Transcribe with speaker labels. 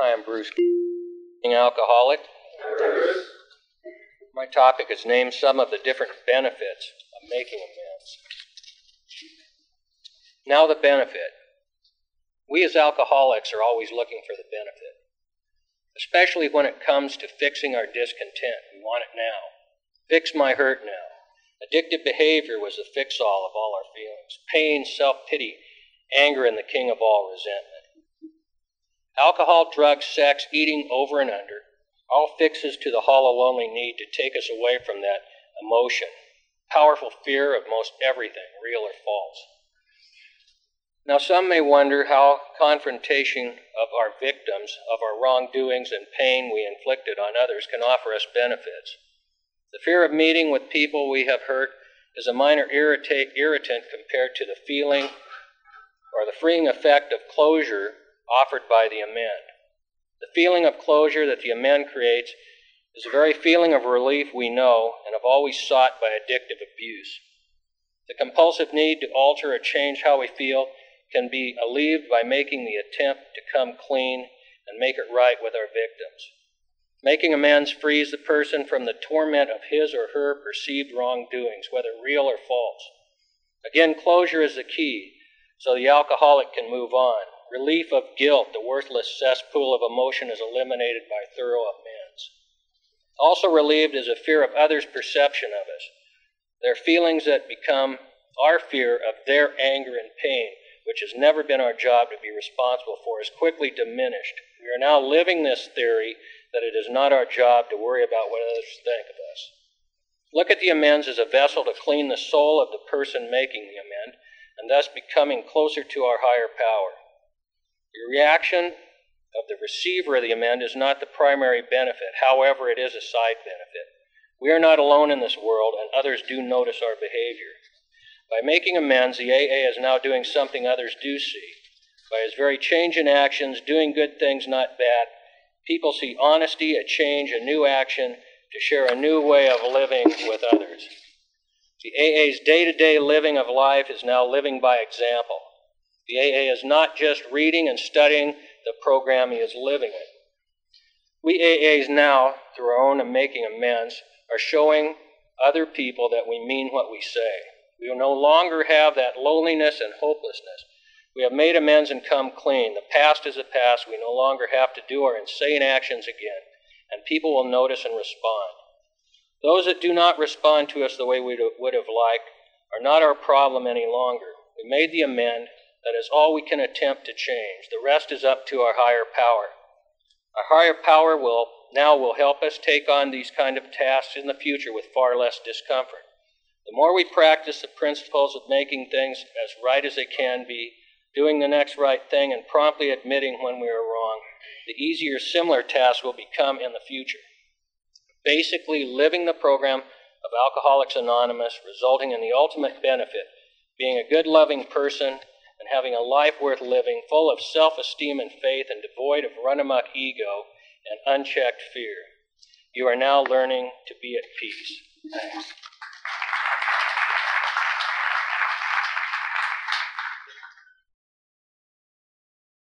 Speaker 1: Hi, I'm Bruce, being alcoholic. My topic is name some of the different benefits of making amends. Now, the benefit. We as alcoholics are always looking for the benefit, especially when it comes to fixing our discontent. We want it now. Fix my hurt now. Addictive behavior was the fix all of all our feelings pain, self pity, anger, and the king of all resentment. Alcohol, drugs, sex, eating over and under, all fixes to the hollow, lonely need to take us away from that emotion, powerful fear of most everything, real or false. Now, some may wonder how confrontation of our victims, of our wrongdoings and pain we inflicted on others, can offer us benefits. The fear of meeting with people we have hurt is a minor irritate, irritant compared to the feeling or the freeing effect of closure offered by the amend. The feeling of closure that the amend creates is the very feeling of relief we know and have always sought by addictive abuse. The compulsive need to alter or change how we feel can be alleviated by making the attempt to come clean and make it right with our victims. Making amends frees the person from the torment of his or her perceived wrongdoings, whether real or false. Again, closure is the key so the alcoholic can move on. Relief of guilt, the worthless cesspool of emotion, is eliminated by thorough amends. Also relieved is a fear of others' perception of us. Their feelings that become our fear of their anger and pain, which has never been our job to be responsible for, is quickly diminished. We are now living this theory that it is not our job to worry about what others think of us. Look at the amends as a vessel to clean the soul of the person making the amend, and thus becoming closer to our higher power. The reaction of the receiver of the amend is not the primary benefit, however, it is a side benefit. We are not alone in this world, and others do notice our behavior. By making amends, the AA is now doing something others do see. By his very change in actions, doing good things, not bad, people see honesty, a change, a new action to share a new way of living with others. The AA's day to day living of life is now living by example. The AA is not just reading and studying the program, he is living it. We AAs now, through our own making amends, are showing other people that we mean what we say. We will no longer have that loneliness and hopelessness. We have made amends and come clean. The past is the past. We no longer have to do our insane actions again, and people will notice and respond. Those that do not respond to us the way we would have liked are not our problem any longer. We made the amend. That is all we can attempt to change. The rest is up to our higher power. Our higher power will now will help us take on these kind of tasks in the future with far less discomfort. The more we practice the principles of making things as right as they can be, doing the next right thing, and promptly admitting when we are wrong, the easier similar tasks will become in the future. Basically, living the program of Alcoholics Anonymous, resulting in the ultimate benefit being a good, loving person having a life worth living, full of self esteem and faith, and devoid of run amuck ego and unchecked fear. You are now learning to be at peace. Thanks.